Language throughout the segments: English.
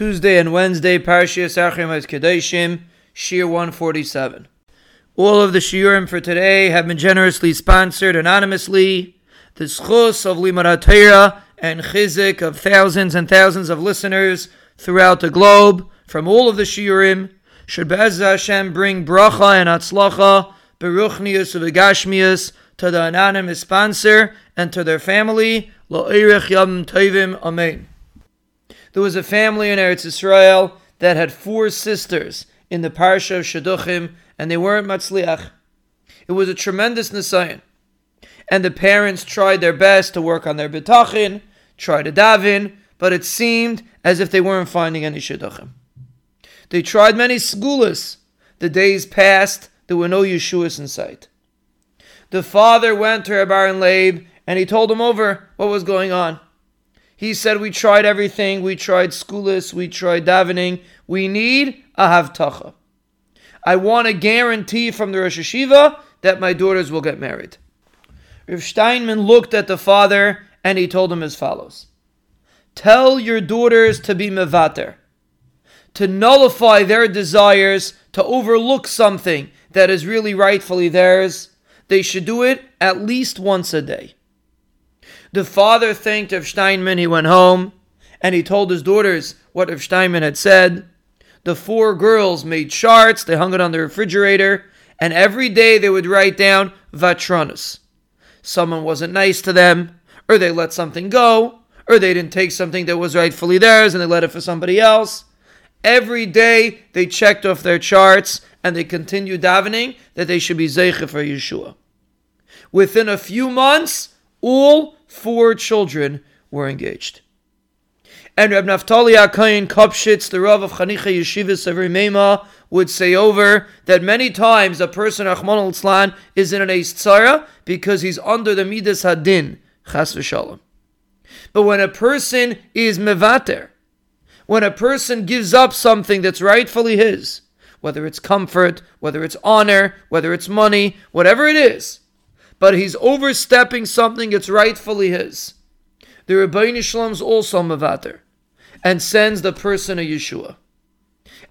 Tuesday and Wednesday, Parshas Acharei Kedoshim, Shiur 147. All of the shiurim for today have been generously sponsored anonymously. The schus of Limud Torah and chizuk of thousands and thousands of listeners throughout the globe from all of the shiurim should Be'ez Hashem bring bracha and hatzlacha, beruchnius gashmius to the anonymous sponsor and to their family. Lo'erich yam tovim, amen. There was a family in Eretz Israel that had four sisters in the parsha of Shidduchim and they weren't matzliach. It was a tremendous nisayon. And the parents tried their best to work on their bitachon, try to daven, but it seemed as if they weren't finding any shidduchim. They tried many segulas. The days passed, there were no Yeshuas in sight. The father went to Rav Aharon Leib and he told him over what was going on. He said, We tried everything. We tried segulas. We tried davening. We need a havtacha. I want a guarantee from the Rosh Hayeshiva that my daughters will get married. Rav Steinman looked at the father and he told him as follows Tell your daughters to be mevater, to nullify their desires, to overlook something that is really rightfully theirs. They should do it at least once a day. The father thanked Rav Steinman. He went home and he told his daughters what Rav Steinman had said. The four girls made charts, they hung it on the refrigerator, and every day they would write down Vatronus. Someone wasn't nice to them, or they let something go, or they didn't take something that was rightfully theirs and they let it for somebody else. Every day they checked off their charts and they continued davening that they should be Zeicha for Yeshua. Within a few months, all four children were engaged. And Reb Naftali Akayin Kopshitz, the Rav of Chanicha Yeshivas of Rimema, would say over that many times a person, Achman al is in an Eist Tzara because he's under the Midas Hadin, Chas v'shalom. But when a person is Mevater, when a person gives up something that's rightfully his, whether it's comfort, whether it's honor, whether it's money, whatever it is, but he's overstepping something that's rightfully his. The Ribono Shel Olam is also Mevater and sends the person a Yeshua.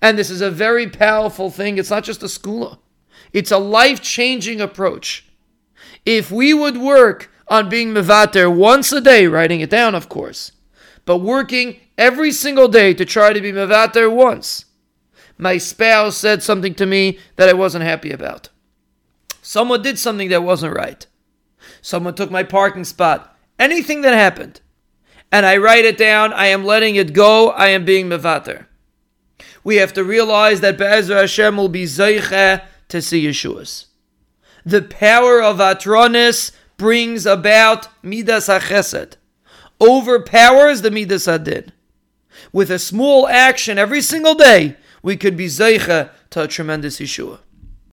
And this is a very powerful thing. It's not just a segula, it's a life changing approach. If we would work on being Mevater once a day, writing it down, of course, but working every single day to try to be Mevater once, my spouse said something to me that I wasn't happy about. Someone did something that wasn't right. Someone took my parking spot. Anything that happened. And I write it down. I am letting it go. I am being mevater. We have to realize that Be'ezra Hashem will be zeiche to see Yeshua's. The power of Atronis brings about Midas HaChesed. Overpowers the Midas Hadin. With a small action every single day, we could be zeiche to a tremendous Yeshua.